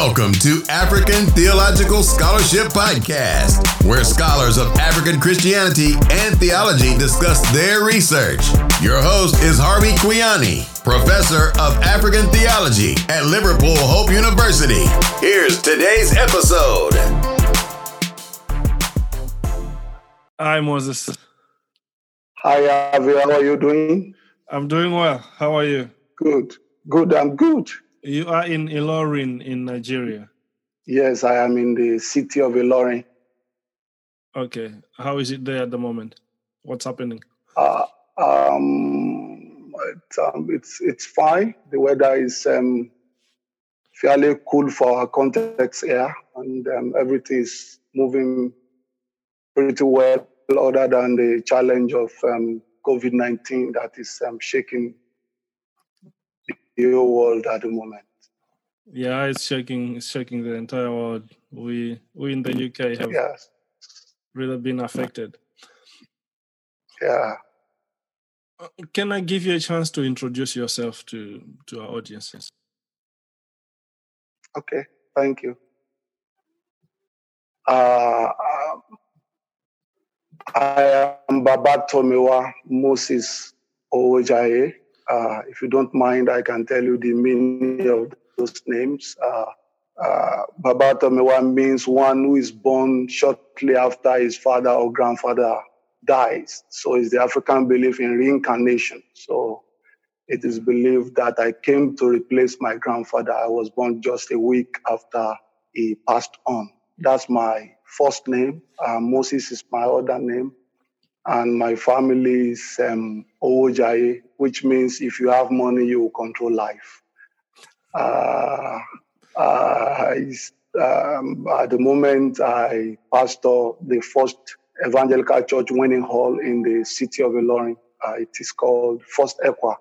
Welcome to African Theological Scholarship Podcast, where scholars of African Christianity and theology discuss their research. Your host is Harvey Kwiyani, professor of African theology at Liverpool Hope University. Here's today's episode. Hi, Moses. Hi, Avi. How are you doing? I'm doing well. How are you? Good. Good. I'm good. You are in Ilorin in Nigeria. Yes, I am in the city of Ilorin. Okay. How is it there at the moment? What's happening? Uh, um, it, um, it's it's fine. The weather is um, fairly cool for our context here, and um, everything is moving pretty well, other than the challenge of um, COVID nineteen that is um, shaking whole world at the moment. Yeah, it's shaking it's shaking the entire world. We we in the UK have Yes. really been affected. Yeah. Uh, Can I give you a chance to introduce yourself to to our audiences? Okay. Thank you. Uh, I am Baba Tomiwa Moses Owojaiye. Uh, if you don't mind, I can tell you the meaning of those names. Uh, uh, Baba Tomiwa means one who is born shortly after his father or grandfather dies. So it's the African belief in reincarnation. So it is believed that I came to replace my grandfather. I was born just a week after he passed on. That's my first name. Uh, Moses is my other name. And my family is um, which means if you have money, you will control life. Uh, uh, um, at the moment, I pastor the first evangelical church Winning All in the city of Ilorin. Uh, it is called First ECWA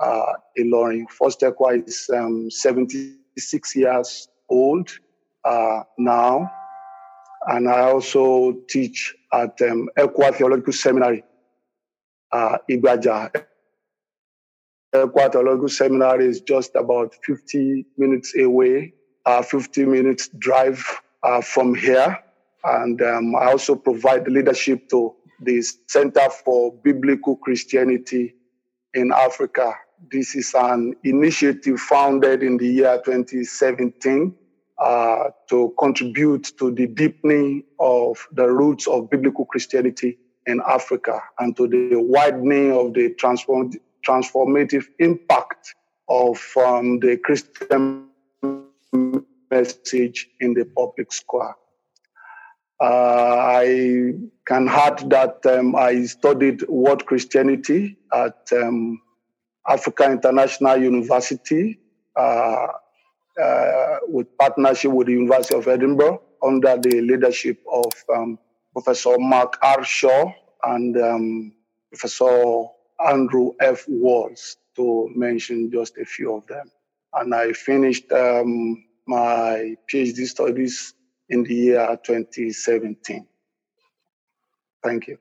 uh, Ilorin. First ECWA is um, 76 years old uh, now. And I also teach at um, ECWA Theological Seminary, uh, Igbaja. ECWA Theological Seminary is just about 50 minutes away, uh, 50 minutes drive uh, from here. And um, I also provide leadership to the Center for Biblical Christianity in Africa. This is an initiative founded in the year 2017 uh, to contribute to the deepening of the roots of biblical Christianity in Africa and to the widening of the transform- transformative impact of um, the Christian message in the public square. Uh, I can add that um, I studied world Christianity at um, Africa International University uh, uh, with partnership with the University of Edinburgh under the leadership of um, Professor Mark R. Shaw and um, Professor Andrew F. Walls, to mention just a few of them. And I finished um, my PhD studies in the year 2017. Thank you.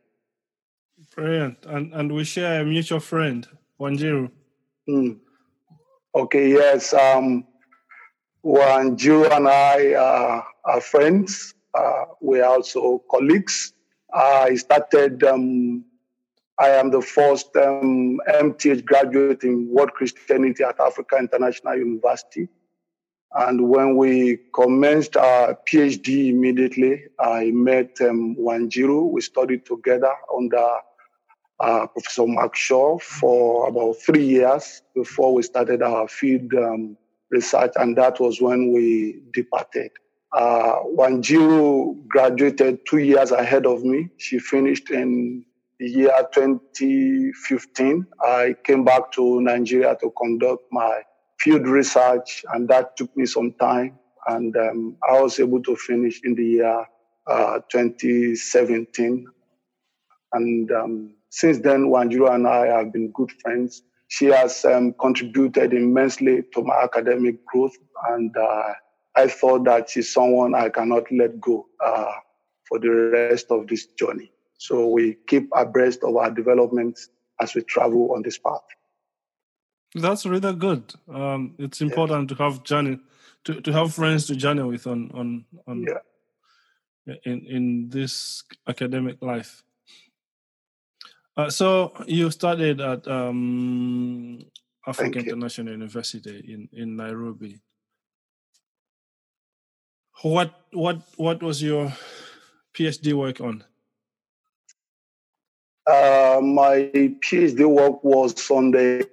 Brilliant. And and we share a mutual friend, Wanjiru. Hmm. Okay, yes. Um, Wanjiru and I uh, are friends, uh, we are also colleagues. I started, um, I am the first um, MTH graduate in World Christianity at Africa International University. And when we commenced our PhD immediately, I met um, Wanjiru. We studied together under uh, Professor Mark Shaw for about three years before we started our field um, research, and that was when we departed. Uh, Wanjiru graduated two years ahead of me. She finished in the year 2015. I came back to Nigeria to conduct my field research, and that took me some time. And um, I was able to finish in the year uh, 2017. And um, since then, Wanjiru and I have been good friends. She has um, contributed immensely to my academic growth, and uh, I thought that she's someone I cannot let go uh, for the rest of this journey. So we keep abreast of our developments as we travel on this path. That's really good. Um, it's important yeah. to have journey, to, to have friends to journey with on on on yeah. in in this academic life. Uh, so you studied at um, Africa International University in in Nairobi. What what what was your PhD work on? Uh, my PhD work was on the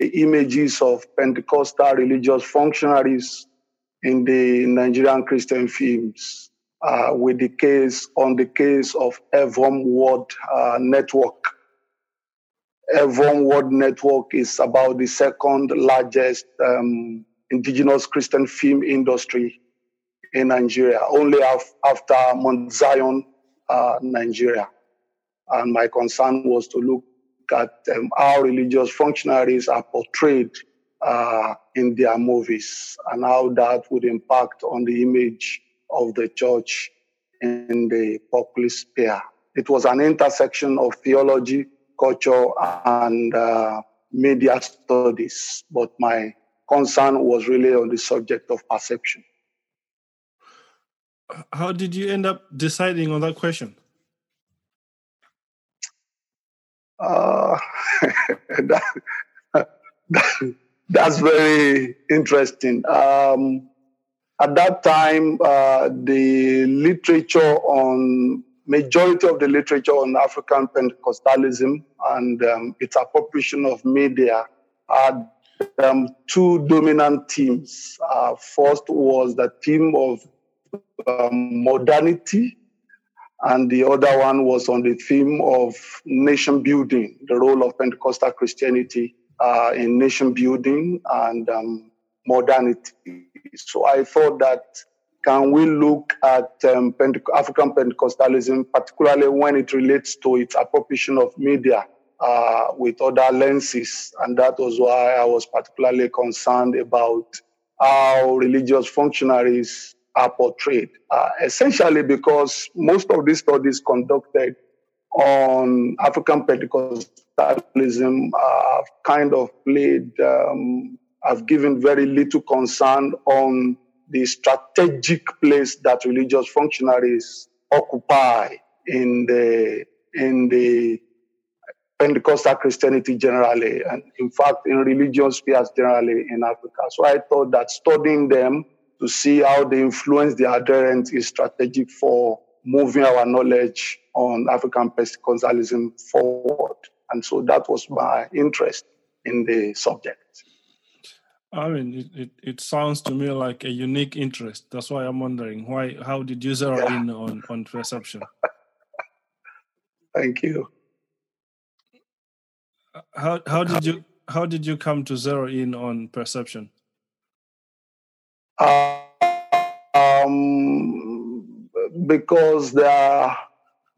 images of Pentecostal religious functionaries in the Nigerian Christian films, uh, with the case on the case of Evom World uh, Network. Evom World Network is about the second largest um, indigenous Christian film industry in Nigeria, only after Mount Zion, uh, Nigeria. And my concern was to look at um, how religious functionaries are portrayed uh, in their movies and how that would impact on the image of the church in the populist sphere. It was an intersection of theology, culture, and uh, media studies, but my concern was really on the subject of perception. How did you end up deciding on that question? Uh, that, that, that's very interesting. Um, at that time, uh, the literature on majority of the literature on African Pentecostalism and um, its appropriation of media had um, two dominant themes. Uh, first was the theme of um, modernity and the other one was on the theme of nation building, the role of Pentecostal Christianity uh, in nation building and um, modernity. So I thought that can we look at um, Pente- African Pentecostalism, particularly when it relates to its appropriation of media uh, with other lenses? And that was why I was particularly concerned about how religious functionaries are portrayed, uh, essentially because most of these studies conducted on African Pentecostalism have kind of played, um, have given very little concern on the strategic place that religious functionaries occupy in the in the Pentecostal Christianity generally, and in fact in religious spheres generally in Africa. So I thought that studying them to see how they influence the adherents is strategic for moving our knowledge on African Pentecostalism forward. And so that was my interest in the subject. I mean, it, it, it sounds to me like a unique interest. That's why I'm wondering why. How did you zero yeah. in on on perception? Thank you. How how did you how did you come to zero in on perception? um, because there are,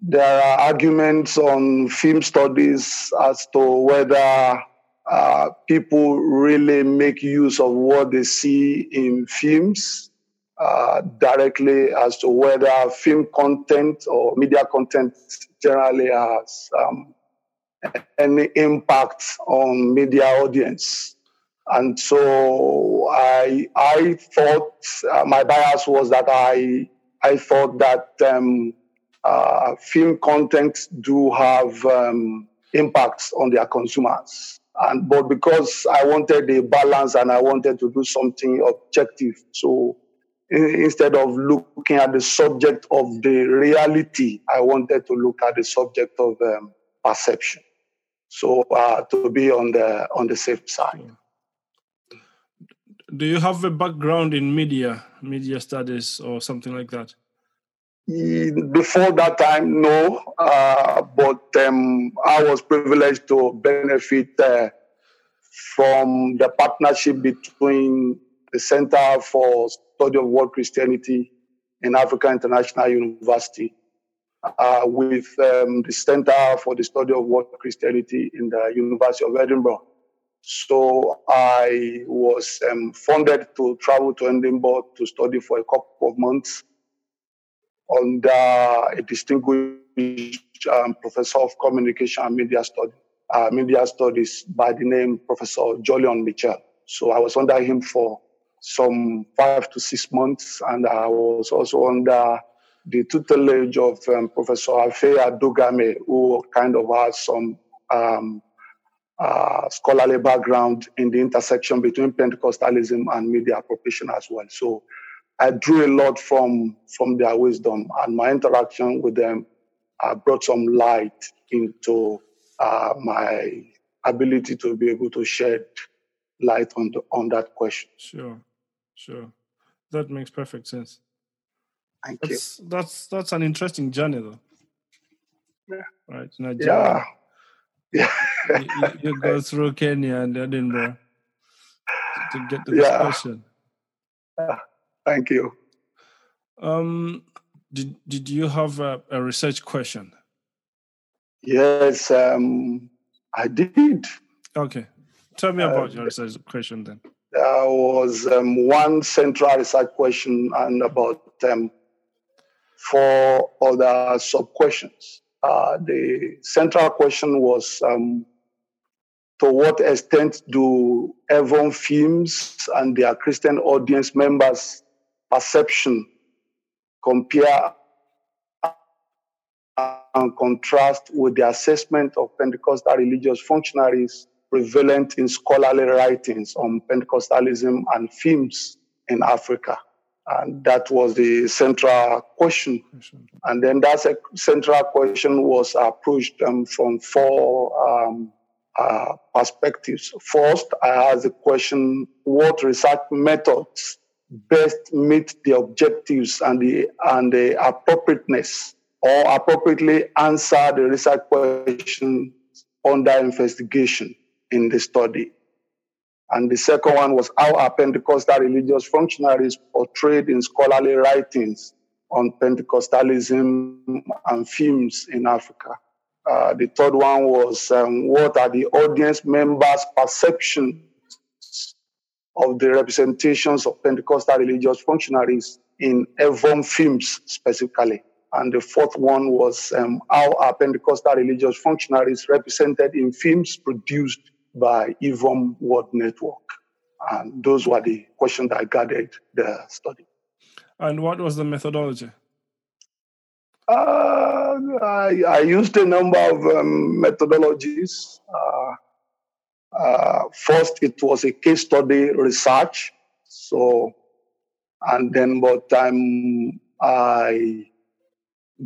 there are arguments on film studies as to whether uh, people really make use of what they see in films uh, directly as to whether film content or media content generally has um, any impact on media audience. And so I, I thought uh, my bias was that I, I thought that um, uh, film content do have um, impacts on their consumers. And but because I wanted a balance and I wanted to do something objective, so in, instead of looking at the subject of the reality, I wanted to look at the subject of um, perception. So uh, to be on the on the safe side do you have a background in media, media studies, or something like that? Before that time, no. Uh, but um, I was privileged to benefit uh, from the partnership between the Center for Study of World Christianity in Africa International University uh, with um, the Center for the Study of World Christianity in the University of Edinburgh. So I was um, funded to travel to Edinburgh to study for a couple of months under a distinguished um, professor of communication and media study, uh, media studies by the name Professor Jolyon Mitchell. So I was under him for some five to six months, and I was also under the tutelage of um, Professor Afe Adogame, who kind of has some um, uh, scholarly background in the intersection between Pentecostalism and media appropriation as well. So I drew a lot from from their wisdom, and my interaction with them uh, brought some light into uh, my ability to be able to shed light on the, on that question. Sure, sure, that makes perfect sense. Thank that's, you. That's that's an interesting journey, though. Yeah. Right. Nigeria. Yeah. Yeah. you, you, go through Kenya and Edinburgh to, to get to this yeah. question. Yeah. Thank you. Um, did did you have a, a research question? Yes, um, I did. Okay, tell me about uh, your research question then. There was um, one central research question and about um, four other sub questions. Uh, the central question was um, to what extent do Evom films and their Christian audience members perception, compare and contrast with the assessment of Pentecostal religious functionaries prevalent in scholarly writings on Pentecostalism and themes in Africa. And that was the central question. And then that central question was approached um, from four um, uh, perspectives. First, I asked the question what research methods best meet the objectives and the and the appropriateness or appropriately answer the research questions under investigation in the study. And the second one was how are Pentecostal religious functionaries portrayed in scholarly writings on Pentecostalism and themes in Africa. Uh, the third one was um, what are the audience members' perception of the representations of Pentecostal religious functionaries in Evom films specifically. And the fourth one was um, how are Pentecostal religious functionaries represented in films produced by Evom World Network. And those were the questions that guided the study. And what was the methodology? Uh, I, I, used a number of um, methodologies. Uh, uh, first, it was a case study research. So, and then, but um, I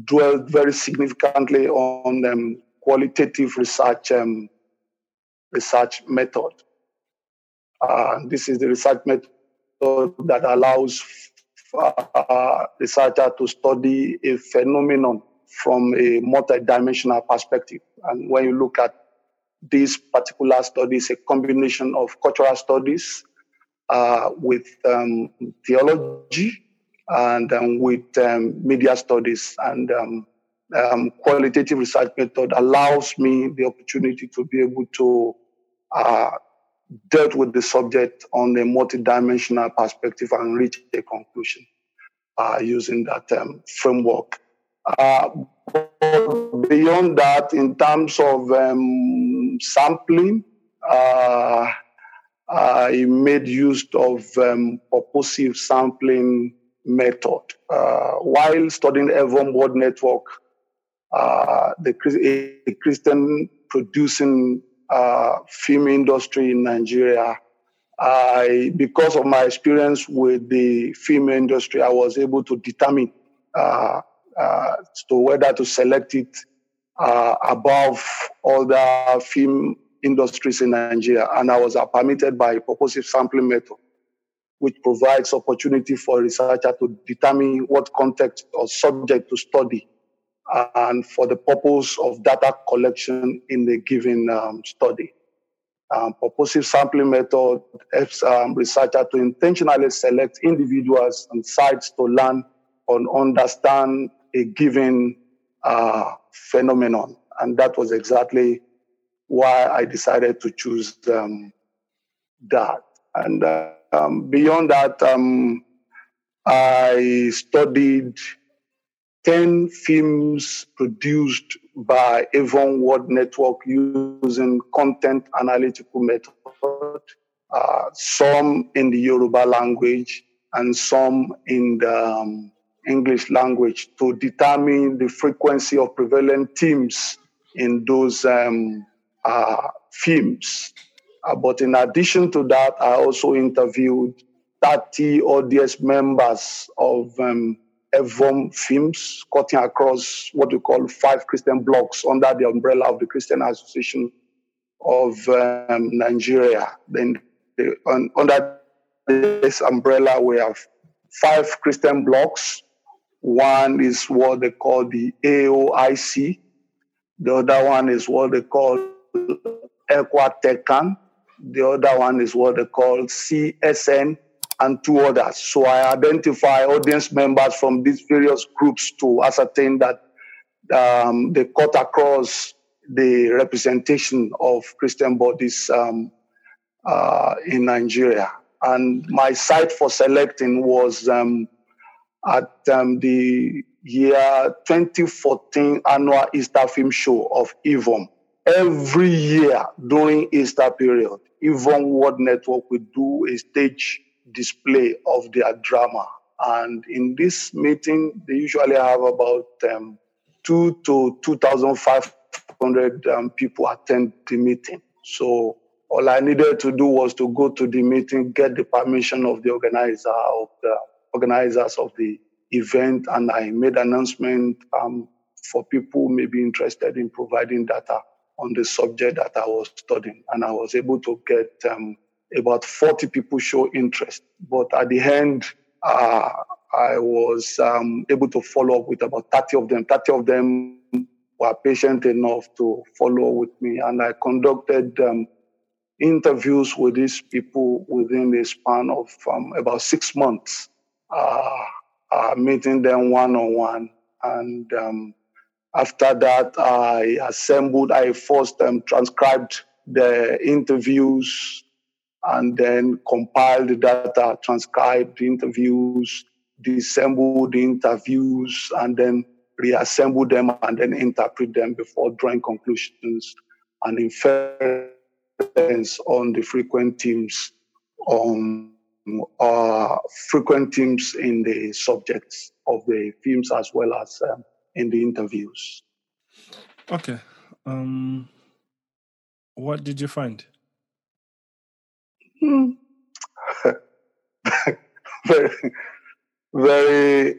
dwelled very significantly on um, qualitative research um, research method. Uh, this is the research method that allows uh, researcher to study a phenomenon from a multidimensional perspective. And when you look at this particular study is a combination of cultural studies uh, with um, theology and um, with um, media studies and um, um, qualitative research method allows me the opportunity to be able to uh, deal with the subject on a multidimensional perspective and reach a conclusion uh, using that um, framework. Uh, beyond that, in terms of sampling, uh, I made use of um, purposive sampling method. Uh, while studying Evom World Network, uh, the a Christian producing uh, film industry in Nigeria, I, because of my experience with the film industry, I was able to determine uh, uh, to whether to select it uh, above other film industries in Nigeria. And I was permitted by purposive sampling method, which provides opportunity for researcher to determine what context or subject to study and for the purpose of data collection in the given um, study. Um, purposive sampling method helps um, researcher to intentionally select individuals and sites to learn and understand a given uh, phenomenon. And that was exactly why I decided to choose um, that. And uh, um, beyond that, um, I studied 10 films produced by Evom World Network using content analytical method, uh, some in the Yoruba language and some in the um, English language to determine the frequency of prevalent themes in those um, uh, films. Uh, but in addition to that, I also interviewed 30 audience members of um, Films, cutting across what we call five Christian blocks under the umbrella of the Christian Association of um, Nigeria. Then the, on, under this umbrella, we have five Christian blocks. One is what they call the AOIC. The other one is what they call ECWA TEKAN. The other one is what they call CSN and two others. So I identify audience members from these various groups to ascertain that um, they cut across the representation of Christian bodies um, uh, in Nigeria. And my site for selecting was um, at um, the year 2014 annual Easter Film Show of EVOM. Every year during Easter period, EVOM World Network will do a stage display of their drama. And in this meeting, they usually have about um, two to 2,500 um, people attend the meeting. So all I needed to do was to go to the meeting, get the permission of the organizer of the organizers of the event, and I made announcement um, for people who may be interested in providing data on the subject that I was studying, and I was able to get um, about 40 people show interest. But at the end, uh, I was um, able to follow up with about 30 of them. 30 of them were patient enough to follow with me, and I conducted um, interviews with these people within a span of um, about six months, uh, uh, meeting them one on one. And um, after that, I assembled, I first um, transcribed the interviews and then compiled the data, transcribed the interviews, disassemble the interviews, and then reassemble them and then interpret them before drawing conclusions and inference on the frequent themes on uh, frequent themes in the subjects of the films as well as um, in the interviews. Okay. Um, what did you find? Hmm. very, very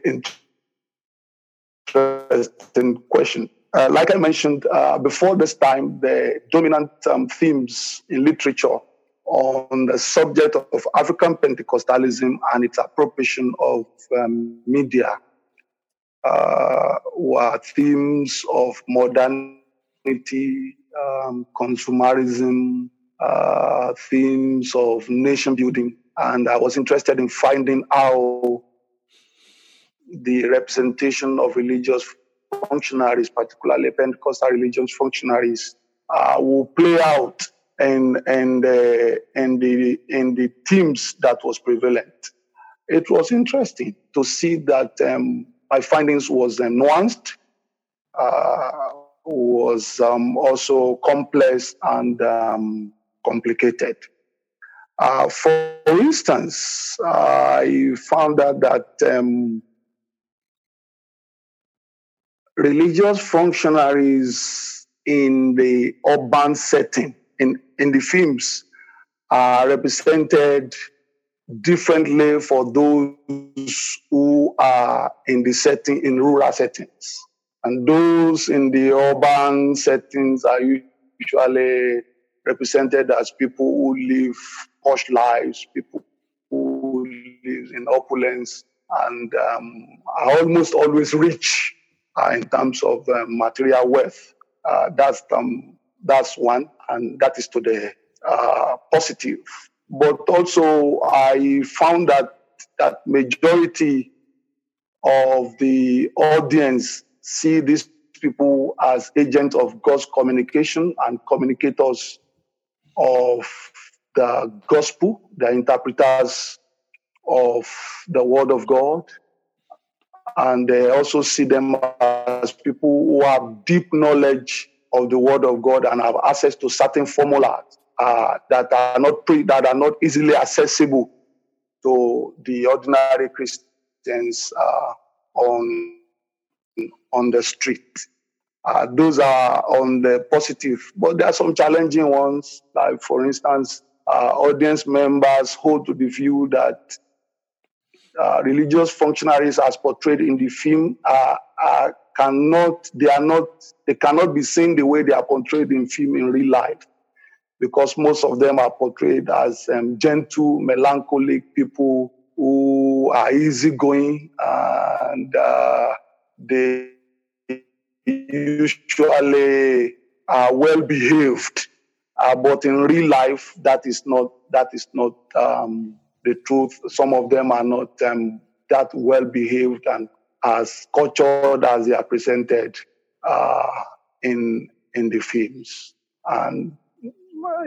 interesting question. Uh, like I mentioned uh, before this time, the dominant um, themes in literature on the subject of African Pentecostalism and its appropriation of um, media uh, were themes of modernity, um, consumerism, uh, themes of nation building, and I was interested in finding how the representation of religious functionaries, particularly Pentecostal religious functionaries, uh, will play out in, in, the, in, the, in the themes that was prevalent. It was interesting to see that um, my findings was um, nuanced, uh, was um, also complex and um, complicated. Uh, for instance, I found out that um, religious functionaries in the urban setting, in, in the films, are represented differently for those who are in the setting in rural settings. And those in the urban settings are usually represented as people who live posh lives, people who live in opulence, and um, are almost always rich uh, in terms of um, material wealth. Uh, that's um, that's one, and that is to the uh, positive. But also, I found that that majority of the audience see these people as agents of God's communication and communicators of the gospel, the interpreters of the word of God. and they also see them as people who have deep knowledge of the Word of God and have access to certain formulas uh, that are not pre- that are not easily accessible to the ordinary Christians uh, on on the street. Uh, those are on the positive, but there are some challenging ones. Like, for instance, uh, audience members hold to the view that uh, religious functionaries, as portrayed in the film, cannot they are not they cannot be seen the way they are portrayed in film in real life, because most of them are portrayed as um, gentle, melancholic people who are easygoing and uh, they usually are well behaved, uh, but in real life, that is not that is not um, the truth. Some of them are not um, that well behaved and as cultured as they are presented uh, in in the films. And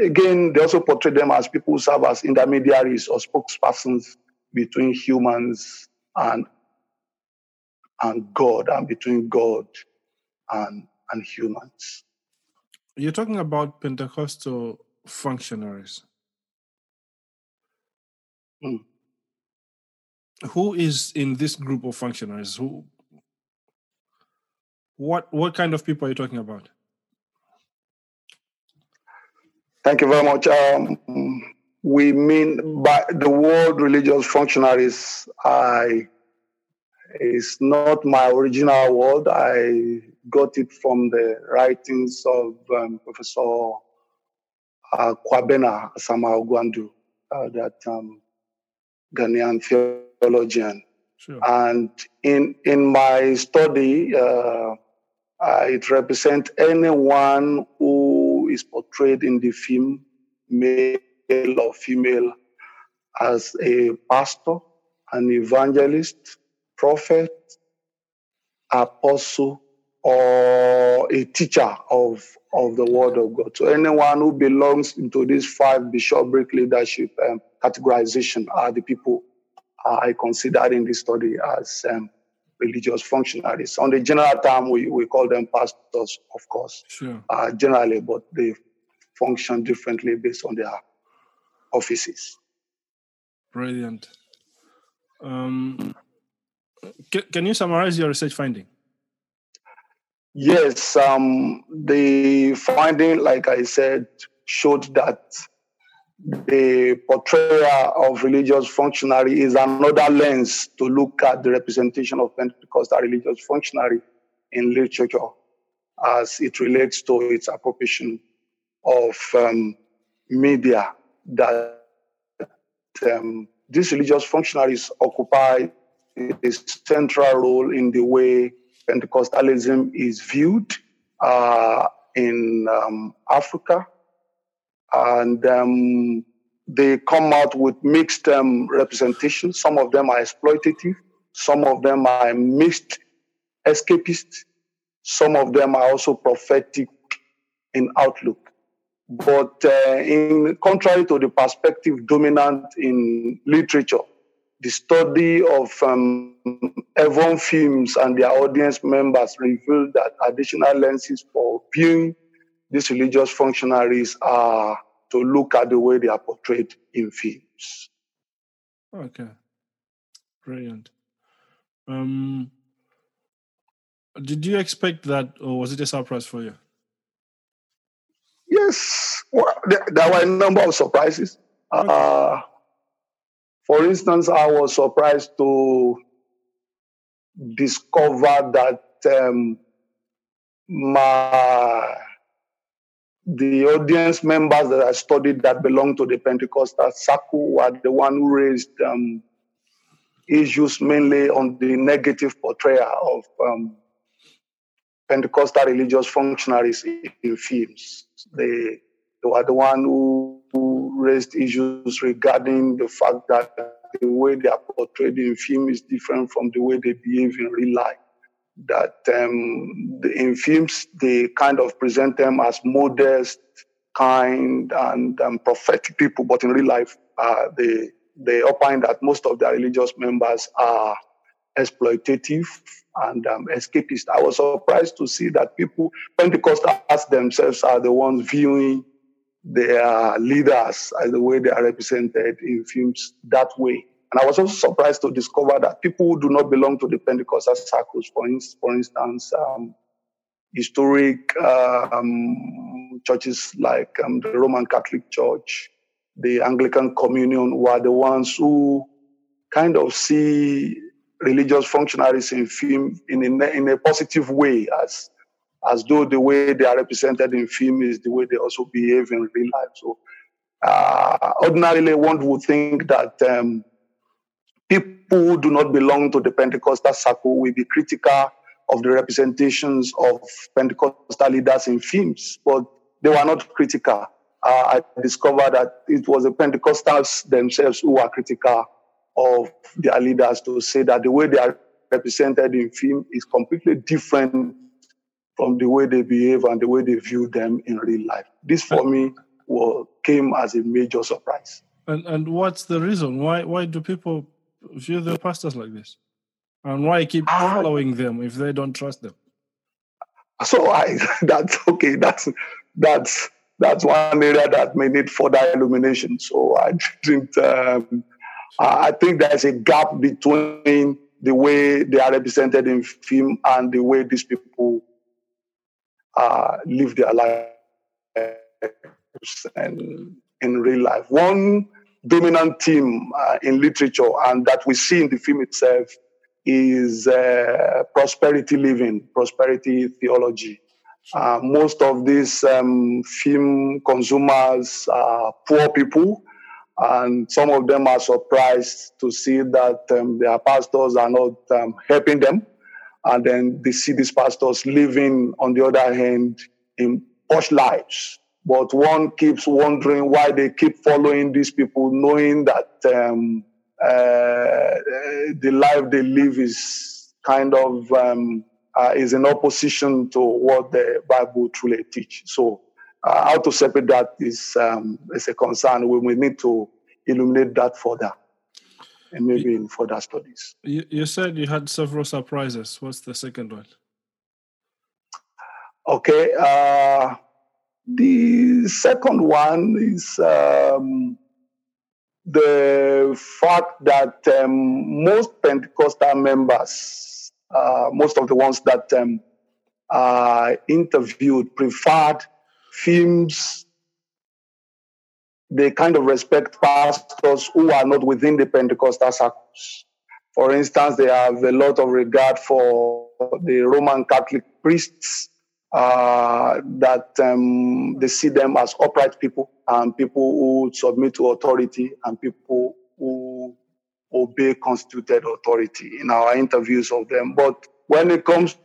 again, they also portray them as people who serve as intermediaries or spokespersons between humans and and God and between God and, and humans. You're talking about Pentecostal functionaries. Hmm. Who is in this group of functionaries? Who? What what kind of people are you talking about? Thank you very much. Um, we mean by the word religious functionaries. I is not my original word. I got it from the writings of um, Professor uh, Kwabena Asamoah-Gyadu, uh, that um, Ghanaian theologian. Sure. And in in my study, uh, uh, it represents anyone who is portrayed in the film, male or female, as a pastor, an evangelist, prophet, apostle, or a teacher of, of the word of God. So anyone who belongs into this five bishopric leadership um, categorization are the people I consider in this study as um, religious functionaries. On the general term, we, we call them pastors, of course, sure. uh, generally, but they function differently based on their offices. Brilliant. Um, can, can you summarize your research finding? Yes, um, the finding, like I said, showed that the portrayal of religious functionary is another lens to look at the representation of Pentecostal religious functionary in literature as it relates to its appropriation of um, media that um, these religious functionaries occupy a central role in the way Pentecostalism is viewed uh, in um, Africa. And um, they come out with mixed um, representations. Some of them are exploitative, some of them are mixed escapist, some of them are also prophetic in outlook. But uh, in contrary to the perspective dominant in literature, the study of um, Evom films and their audience members revealed that additional lenses for viewing these religious functionaries are to look at the way they are portrayed in films. Okay, brilliant. Um, did you expect that, or was it a surprise for you? Yes, well, there, there were a number of surprises. Okay. Uh, for instance, I was surprised to discover that um, my the audience members that I studied that belong to the Pentecostal circle were the one who raised um, issues mainly on the negative portrayal of um, Pentecostal religious functionaries in, films. They, they were the one who, who raised issues regarding the fact that the way they are portrayed in film is different from the way they behave in real life. That um, in films, they kind of present them as modest, kind, and um, prophetic people, but in real life, uh, they, they opine that most of their religious members are exploitative and um, escapist. I was surprised to see that people, Pentecostals themselves, are the ones viewing their leaders as the way they are represented in films that way. And I was also surprised to discover that people who do not belong to the Pentecostal circles, for, in, for instance, um, historic um, churches like um, the Roman Catholic Church, the Anglican Communion, were the ones who kind of see religious functionaries in film in a, in a positive way as as though the way they are represented in film is the way they also behave in real life. So, uh, ordinarily, one would think that um, people who do not belong to the Pentecostal circle will be critical of the representations of Pentecostal leaders in films, but they were not critical. Uh, I discovered that it was the Pentecostals themselves who were critical of their leaders to say that the way they are represented in film is completely different from the way they behave and the way they view them in real life. This for me came as a major surprise. And and what's the reason? Why why do people view the pastors like this? And why keep uh, following them if they don't trust them? So I that's okay, that's that's that's one area that may need further illumination. So I didn't um, I think there's a gap between the way they are represented in film and the way these people uh, live their lives and in real life. One dominant theme uh, in literature and that we see in the film itself is uh, prosperity living, prosperity theology. Uh, most of these um, film consumers are poor people, and some of them are surprised to see that um, their pastors are not um, helping them and then they see these pastors living, on the other hand, in posh lives. But one keeps wondering why they keep following these people, knowing that um, uh, the life they live is kind of um, uh, is in opposition to what the Bible truly teach. So, uh, how to separate that is um, is a concern. We will need to illuminate that further and maybe you, in further studies. You, you said you had several surprises. What's the second one? Okay. Uh, the second one is um, the fact that um, most Pentecostal members, uh, most of the ones that um, interviewed, preferred films they kind of respect pastors who are not within the Pentecostal circles. For instance, they have a lot of regard for the Roman Catholic priests, uh, that um, they see them as upright people and people who submit to authority and people who obey constituted authority in our interviews of them. But when it comes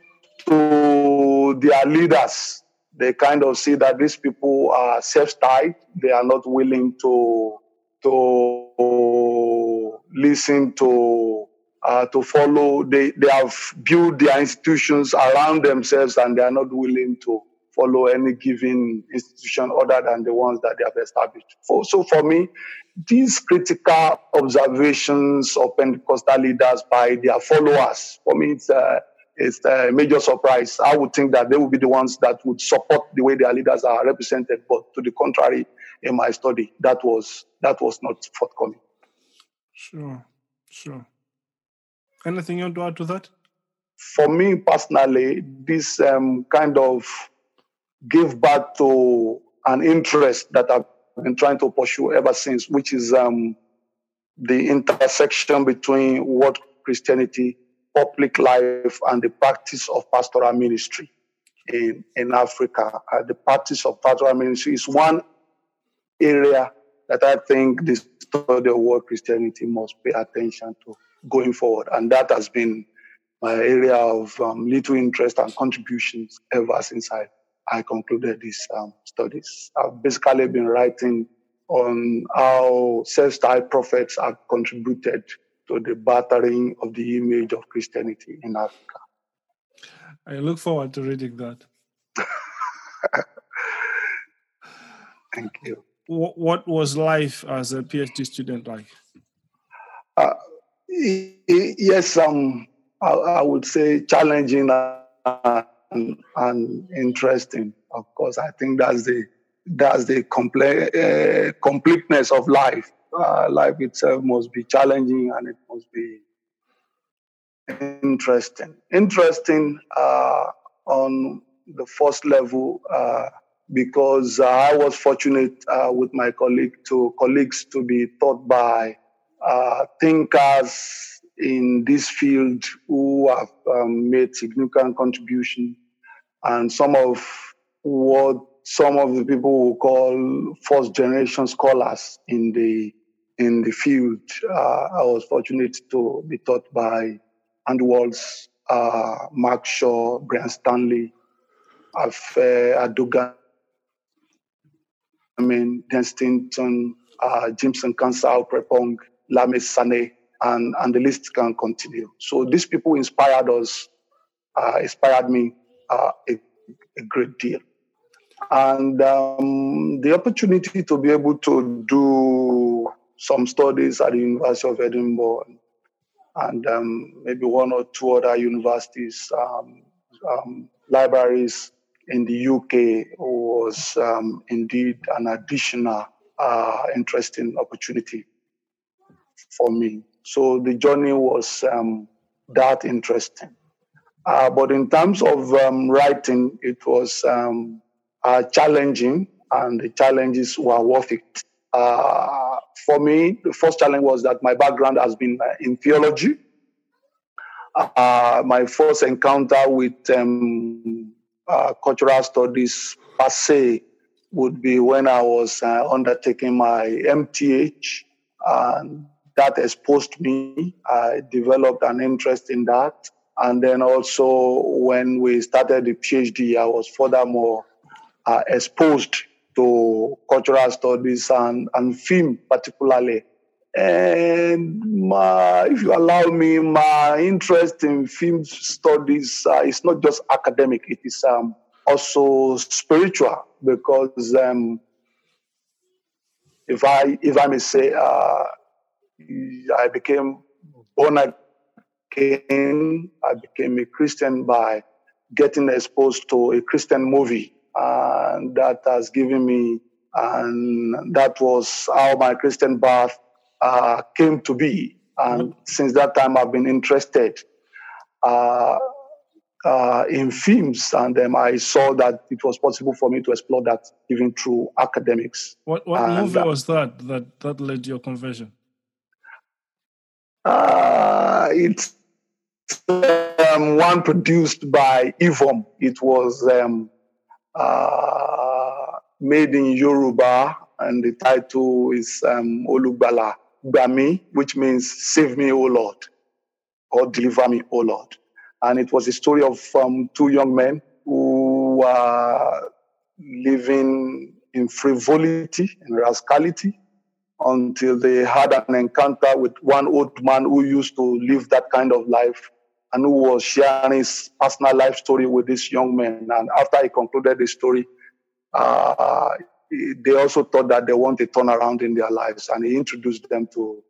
to their leaders, they kind of see that these people are self-tied. They are not willing to to listen to uh, to follow. They they have built their institutions around themselves, and they are not willing to follow any given institution other than the ones that they have established. So for me, these critical observations of Pentecostal leaders by their followers, for me, it's uh, it's a major surprise. I would think that they would be the ones that would support the way their leaders are represented, but to the contrary, in my study, that was that was not forthcoming. Sure, sure. Anything you want to add to that? For me personally, this um, kind of gave back to an interest that I've been trying to pursue ever since, which is um, the intersection between what Christianity public life and the practice of pastoral ministry in, in Africa. Uh, the practice of pastoral ministry is one area that I think the study of world Christianity must pay attention to going forward. And that has been my area of um, little interest and contributions ever since I, I concluded these um, studies. I've basically been writing on how self-styled prophets have contributed to the battering of the image of Christianity in Africa. I look forward to reading that. Thank you. What was life as a PhD student like? Uh, yes, um, I, I, would say, challenging and, and, interesting. Of course, I think that's the that's the complete uh, completeness of life. Uh, life itself must be challenging and it must be interesting. Interesting uh, on the first level uh, because I was fortunate uh, with my colleague to colleagues to be taught by uh, thinkers in this field who have um, made significant contribution and some of what some of the people will call first generation scholars in the in the field. Uh, I was fortunate to be taught by Andrew Walls, uh, Mark Shaw, Brian Stanley, Afe Adogame, I mean, Denton, uh, Jimson Kansah, Prepong, Lamin Sanneh, and, and the list can continue. So these people inspired us, uh, inspired me uh, a, a, great deal. And um, the opportunity to be able to do some studies at the University of Edinburgh and um, maybe one or two other universities, um, um libraries in the UK was um, indeed an additional uh, interesting opportunity for me. So the journey was um, that interesting. Uh, but in terms of um, writing, it was um, uh, challenging, and the challenges were worth it. Uh, for me, the first challenge was that my background has been uh, in theology. Uh, my first encounter with um, uh, cultural studies per se would be when I was undertaking my MTH, and that exposed me. I developed an interest in that. And then also, when we started the PhD, I was furthermore uh, exposed to cultural studies and, and film, particularly. And my, if you allow me, my interest in film studies uh, is not just academic, it is um, also spiritual because um, if I if I may say, uh, I became born again. I became a Christian by getting exposed to a Christian movie, and that has given me, and that was how my Christian birth uh, came to be. And since that time, I've been interested uh, uh, in films, and um, I saw that it was possible for me to explore that even through academics. What, what and, movie uh, was that that that led to your conversion? Uh, it's um, one produced by Evom. It was um, uh, made in Yoruba, and the title is um, Olugbala Gbami, which means "Save me, O Lord," or "Deliver me, O Lord." And it was a story of um, two young men who were living in frivolity and rascality until they had an encounter with one old man who used to live that kind of life and who was sharing his personal life story with this young man. And after he concluded the story, uh, they also thought that they want a turnaround in their lives, and he introduced them to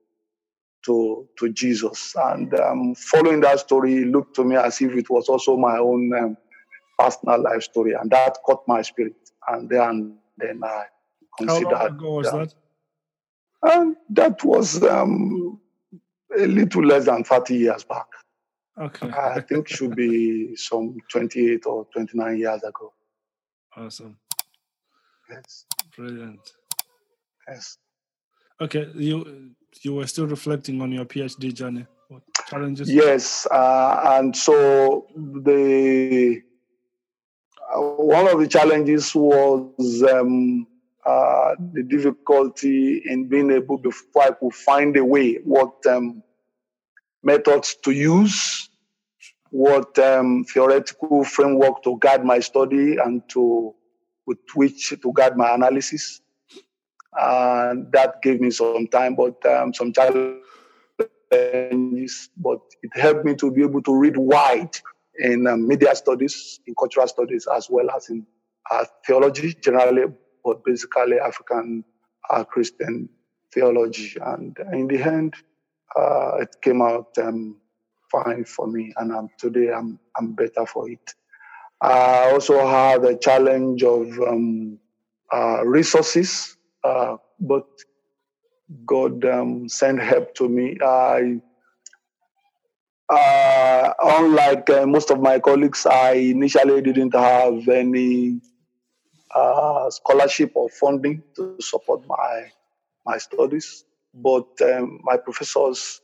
to to Jesus. And um, following that story, it looked to me as if it was also my own um, personal life story, and that caught my spirit. And then then I considered. How long ago was that? And that was um, a little less than 30 years back. Okay. I think should be some 28 or 29 years ago. Awesome. Yes. Brilliant. Yes. Okay, you you were still reflecting on your PhD journey. What challenges? Yes, uh, and so the uh, one of the challenges was um, uh, the difficulty in being able could find a way what um, methods to use, what um, theoretical framework to guide my study and to with which to guide my analysis. And that gave me some time, but um, some challenges. But it helped me to be able to read wide in um, media studies, in cultural studies, as well as in uh, theology generally, but basically African uh, Christian theology. And in the end, uh, it came out um, fine for me, and I'm, today I'm I'm better for it. I also had a challenge of um, uh, resources, uh, but God um, sent help to me. I, uh, unlike uh, most of my colleagues, I initially didn't have any uh, scholarship or funding to support my my studies, but um, my professors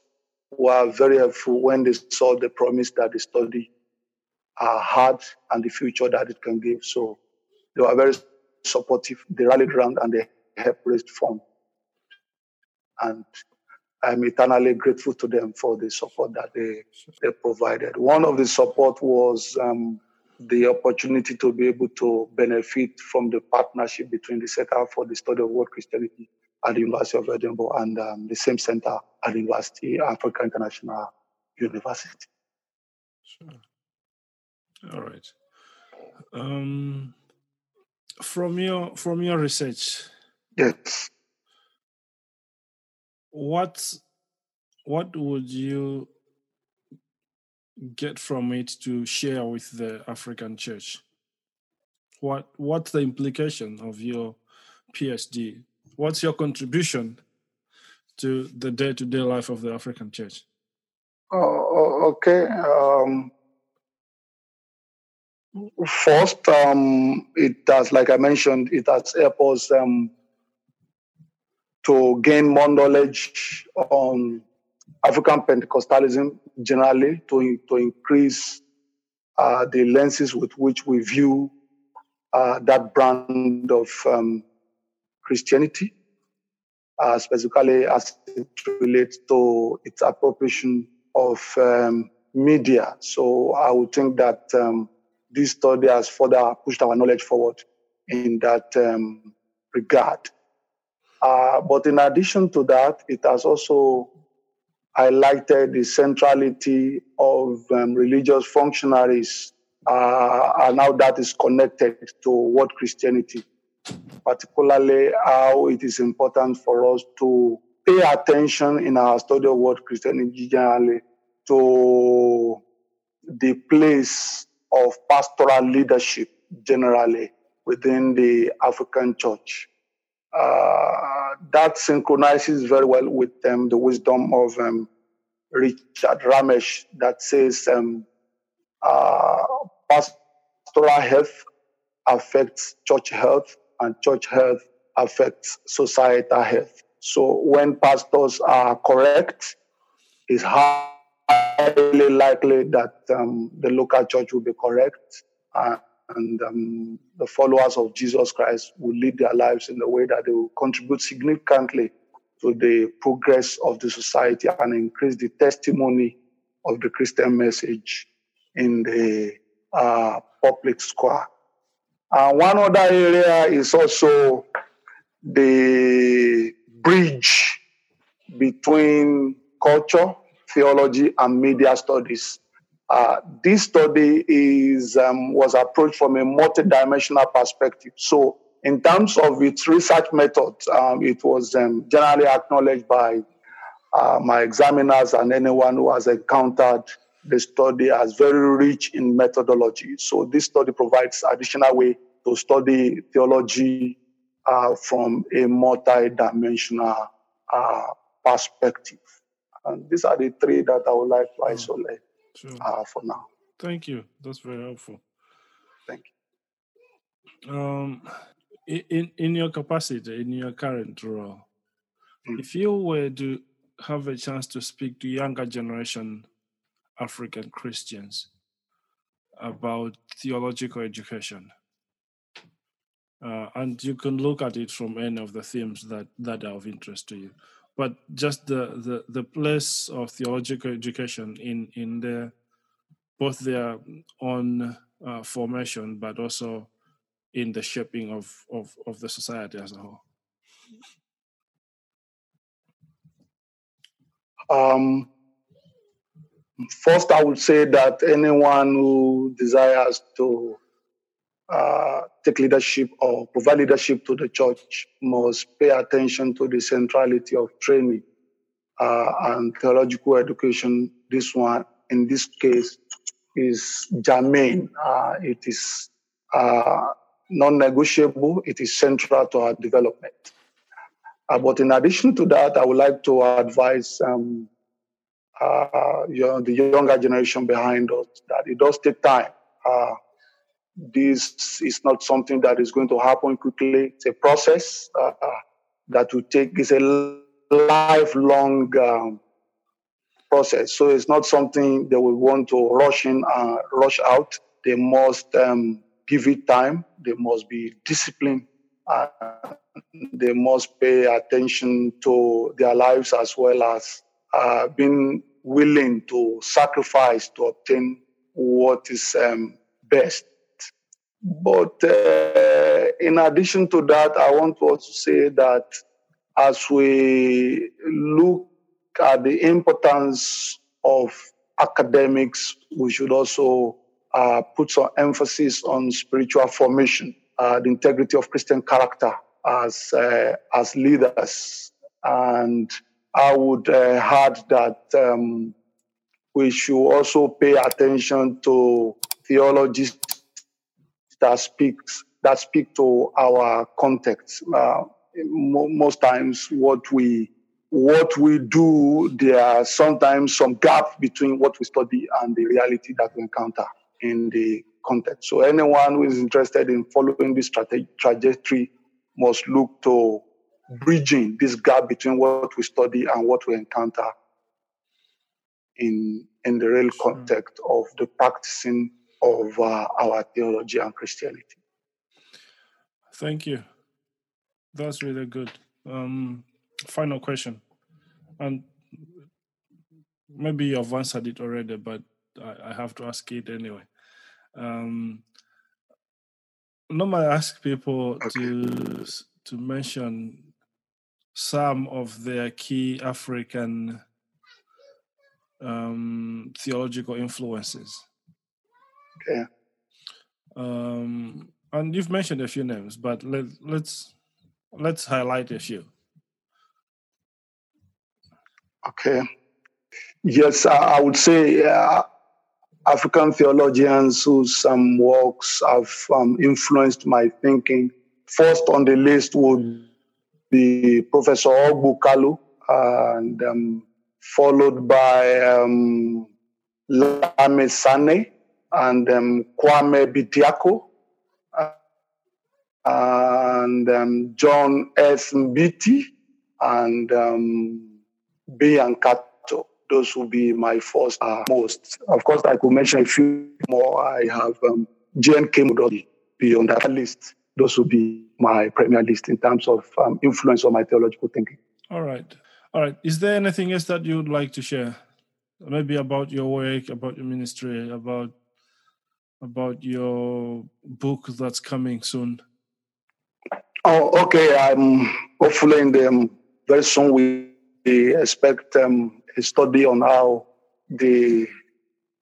were very helpful when they saw the promise that the study uh, had and the future that it can give. So they were very supportive. They rallied around and they helped raise funds. And I'm eternally grateful to them for the support that they, they provided. One of the support was um, the opportunity to be able to benefit from the partnership between the Center for the Study of World Christianity at the University of Edinburgh and um, the same center at the University Africa International University. Sure. All right. Um, from your from your research, yes. What what would you get from it to share with the African Church? What what's the implication of your PhD? What's your contribution to the day-to-day life of the African Church? Oh, okay. Um, first, um, it has, like I mentioned, it has helped us um, to gain more knowledge on African Pentecostalism generally, to, to increase uh, the lenses with which we view uh, that brand of um, Christianity, uh, specifically as it relates to its appropriation of um, media. So I would think that um, this study has further pushed our knowledge forward in that um, regard. Uh, but in addition to that, it has also highlighted the centrality of um, religious functionaries uh, and how that is connected to what Christianity, particularly how it is important for us to pay attention in our study of what Christianity generally to the place of pastoral leadership generally within the African church. Uh, that synchronizes very well with um, the wisdom of um, Richard Ramesh that says um, uh, pastoral health affects church health and church health affects societal health. So when pastors are correct, it's highly likely that um, the local church will be correct. Uh, and um, the followers of Jesus Christ will lead their lives in a way that they will contribute significantly to the progress of the society and increase the testimony of the Christian message in the uh, public square. Uh, one other area is also the bridge between culture, theology, and media studies. Uh, this study is um, was approached from a multidimensional perspective. So, in terms of its research method, um, it was um, generally acknowledged by uh, my examiners and anyone who has encountered the study as very rich in methodology. So, this study provides additional way to study theology uh, from a multidimensional uh, perspective. And these are the three that I would like to hmm. isolate sure. uh, for now. Thank you. That's very helpful. Thank you. Um, in in your capacity, in your current role, mm. if you were to have a chance to speak to younger generation African Christians about theological education, uh, and you can look at it from any of the themes that that are of interest to you but just the, the, the place of theological education in, in their, both their own uh, formation, but also in the shaping of, of, of the society as a whole? Um, first, I would say that anyone who desires to uh, take leadership or provide leadership to the church must pay attention to the centrality of training uh, and theological education. This one in this case is germane. Uh, it is uh, non-negotiable. It is central to our development. Uh, but in addition to that, I would like to advise um, you know, the younger generation behind us that it does take time. This is not something that is going to happen quickly. It's a process uh, that will take. It's a lifelong um, process. So it's not something they will want to rush in, uh, rush out. They must um, give it time. They must be disciplined. Uh, they must pay attention to their lives as well as uh, being willing to sacrifice to obtain what is um, best. But uh, in addition to that, I want to also say that as we look at the importance of academics, we should also uh, put some emphasis on spiritual formation, uh, the integrity of Christian character as uh, as leaders, and I would uh, add that um, we should also pay attention to theologies that speaks that speak to our context. Uh, most times, what we what we do, there are sometimes some gap between what we study and the reality that we encounter in the context. So anyone who is interested in following this trajectory must look to bridging this gap between what we study and what we encounter in in the real context of the practicing of uh, our theology and Christianity. Thank you. That's really good. Um, final question, and maybe you've answered it already, but I, I have to ask it anyway. Um, normally, I ask people okay. to to mention some of their key African um, theological influences. Okay. Um, and you've mentioned a few names, but let, let's let's highlight a few. Okay. Yes, I would say uh, African theologians whose um, works have um, influenced my thinking. First on the list would be Professor Ogbu Kalu, and um, followed by um, Lamin Sanneh and um, Kwame Bediako uh, and um, John S. Mbiti and um, Byang Kato. Those will be my first uh, most. Of course, I could mention a few more. I have um, J.N.K. Mugambi beyond that list. Those will be my premier list in terms of um, influence on my theological thinking. All right. All right. Is there anything else that you would like to share? Maybe about your work, about your ministry, about about your book that's coming soon. Oh, okay. I'm hopefully in the um, very soon we expect um, a study on how the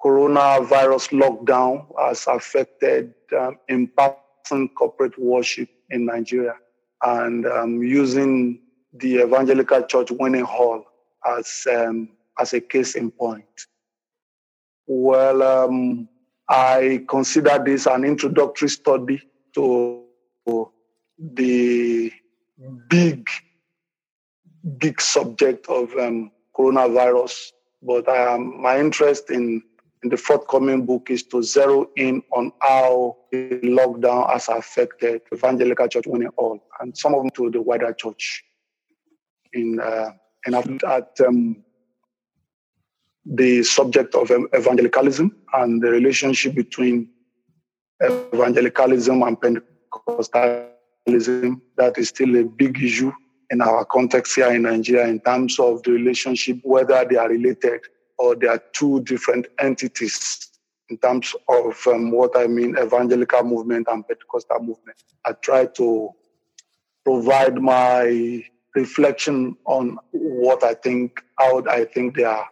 coronavirus lockdown has affected um, in-person corporate worship in Nigeria, and um, using the Evangelical Church Winning All as um, as a case in point. Well, um, I consider this an introductory study to the big, big subject of um, coronavirus. But um, my interest in, in the forthcoming book is to zero in on how the lockdown has affected Evangelical Church Winning All and some of them to the wider church in uh, and at um, the subject of evangelicalism and the relationship between evangelicalism and Pentecostalism. That is still a big issue in our context here in Nigeria in terms of the relationship, whether they are related or they are two different entities in terms of um, what I mean evangelical movement and Pentecostal movement. I try to provide my reflection on what I think, how I think they are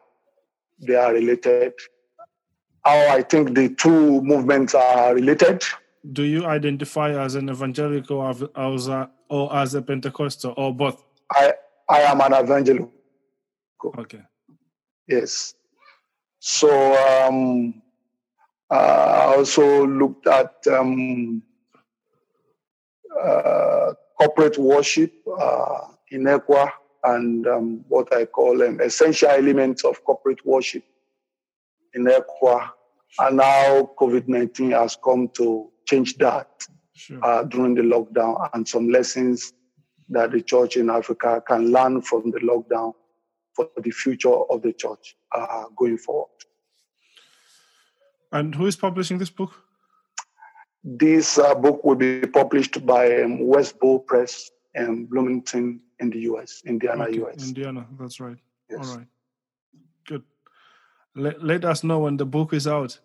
they are related, how I think the two movements are related. Do you identify as an evangelical or as a, or as a Pentecostal or both? I I am an evangelical. Okay. Yes. So um, I also looked at um, uh, corporate worship uh, in ECWA and um, what I call um, essential elements of corporate worship in ECWA. And now COVID 19 has come to change that sure. uh, during the lockdown and some lessons that the church in Africa can learn from the lockdown for the future of the church uh, going forward. And who is publishing this book? This uh, book will be published by um, Westbow Press in Bloomington in the US, Indiana, okay. US. Indiana, that's right. Yes. All right. Good. Let, let us know when the book is out.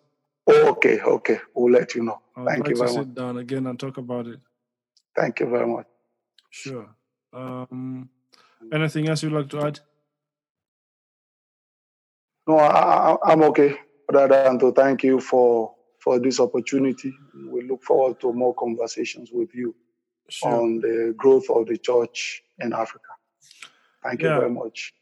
Oh, okay, okay. We'll let you know. I'd Thank like you very to much. sit down again and talk about it. Thank you very much. Sure. Um, anything else you'd like to add? No, I, I'm okay. Rather than to thank you for for this opportunity. We look forward to more conversations with you sure. on the growth of the church in Africa. Thank you Yeah. very much.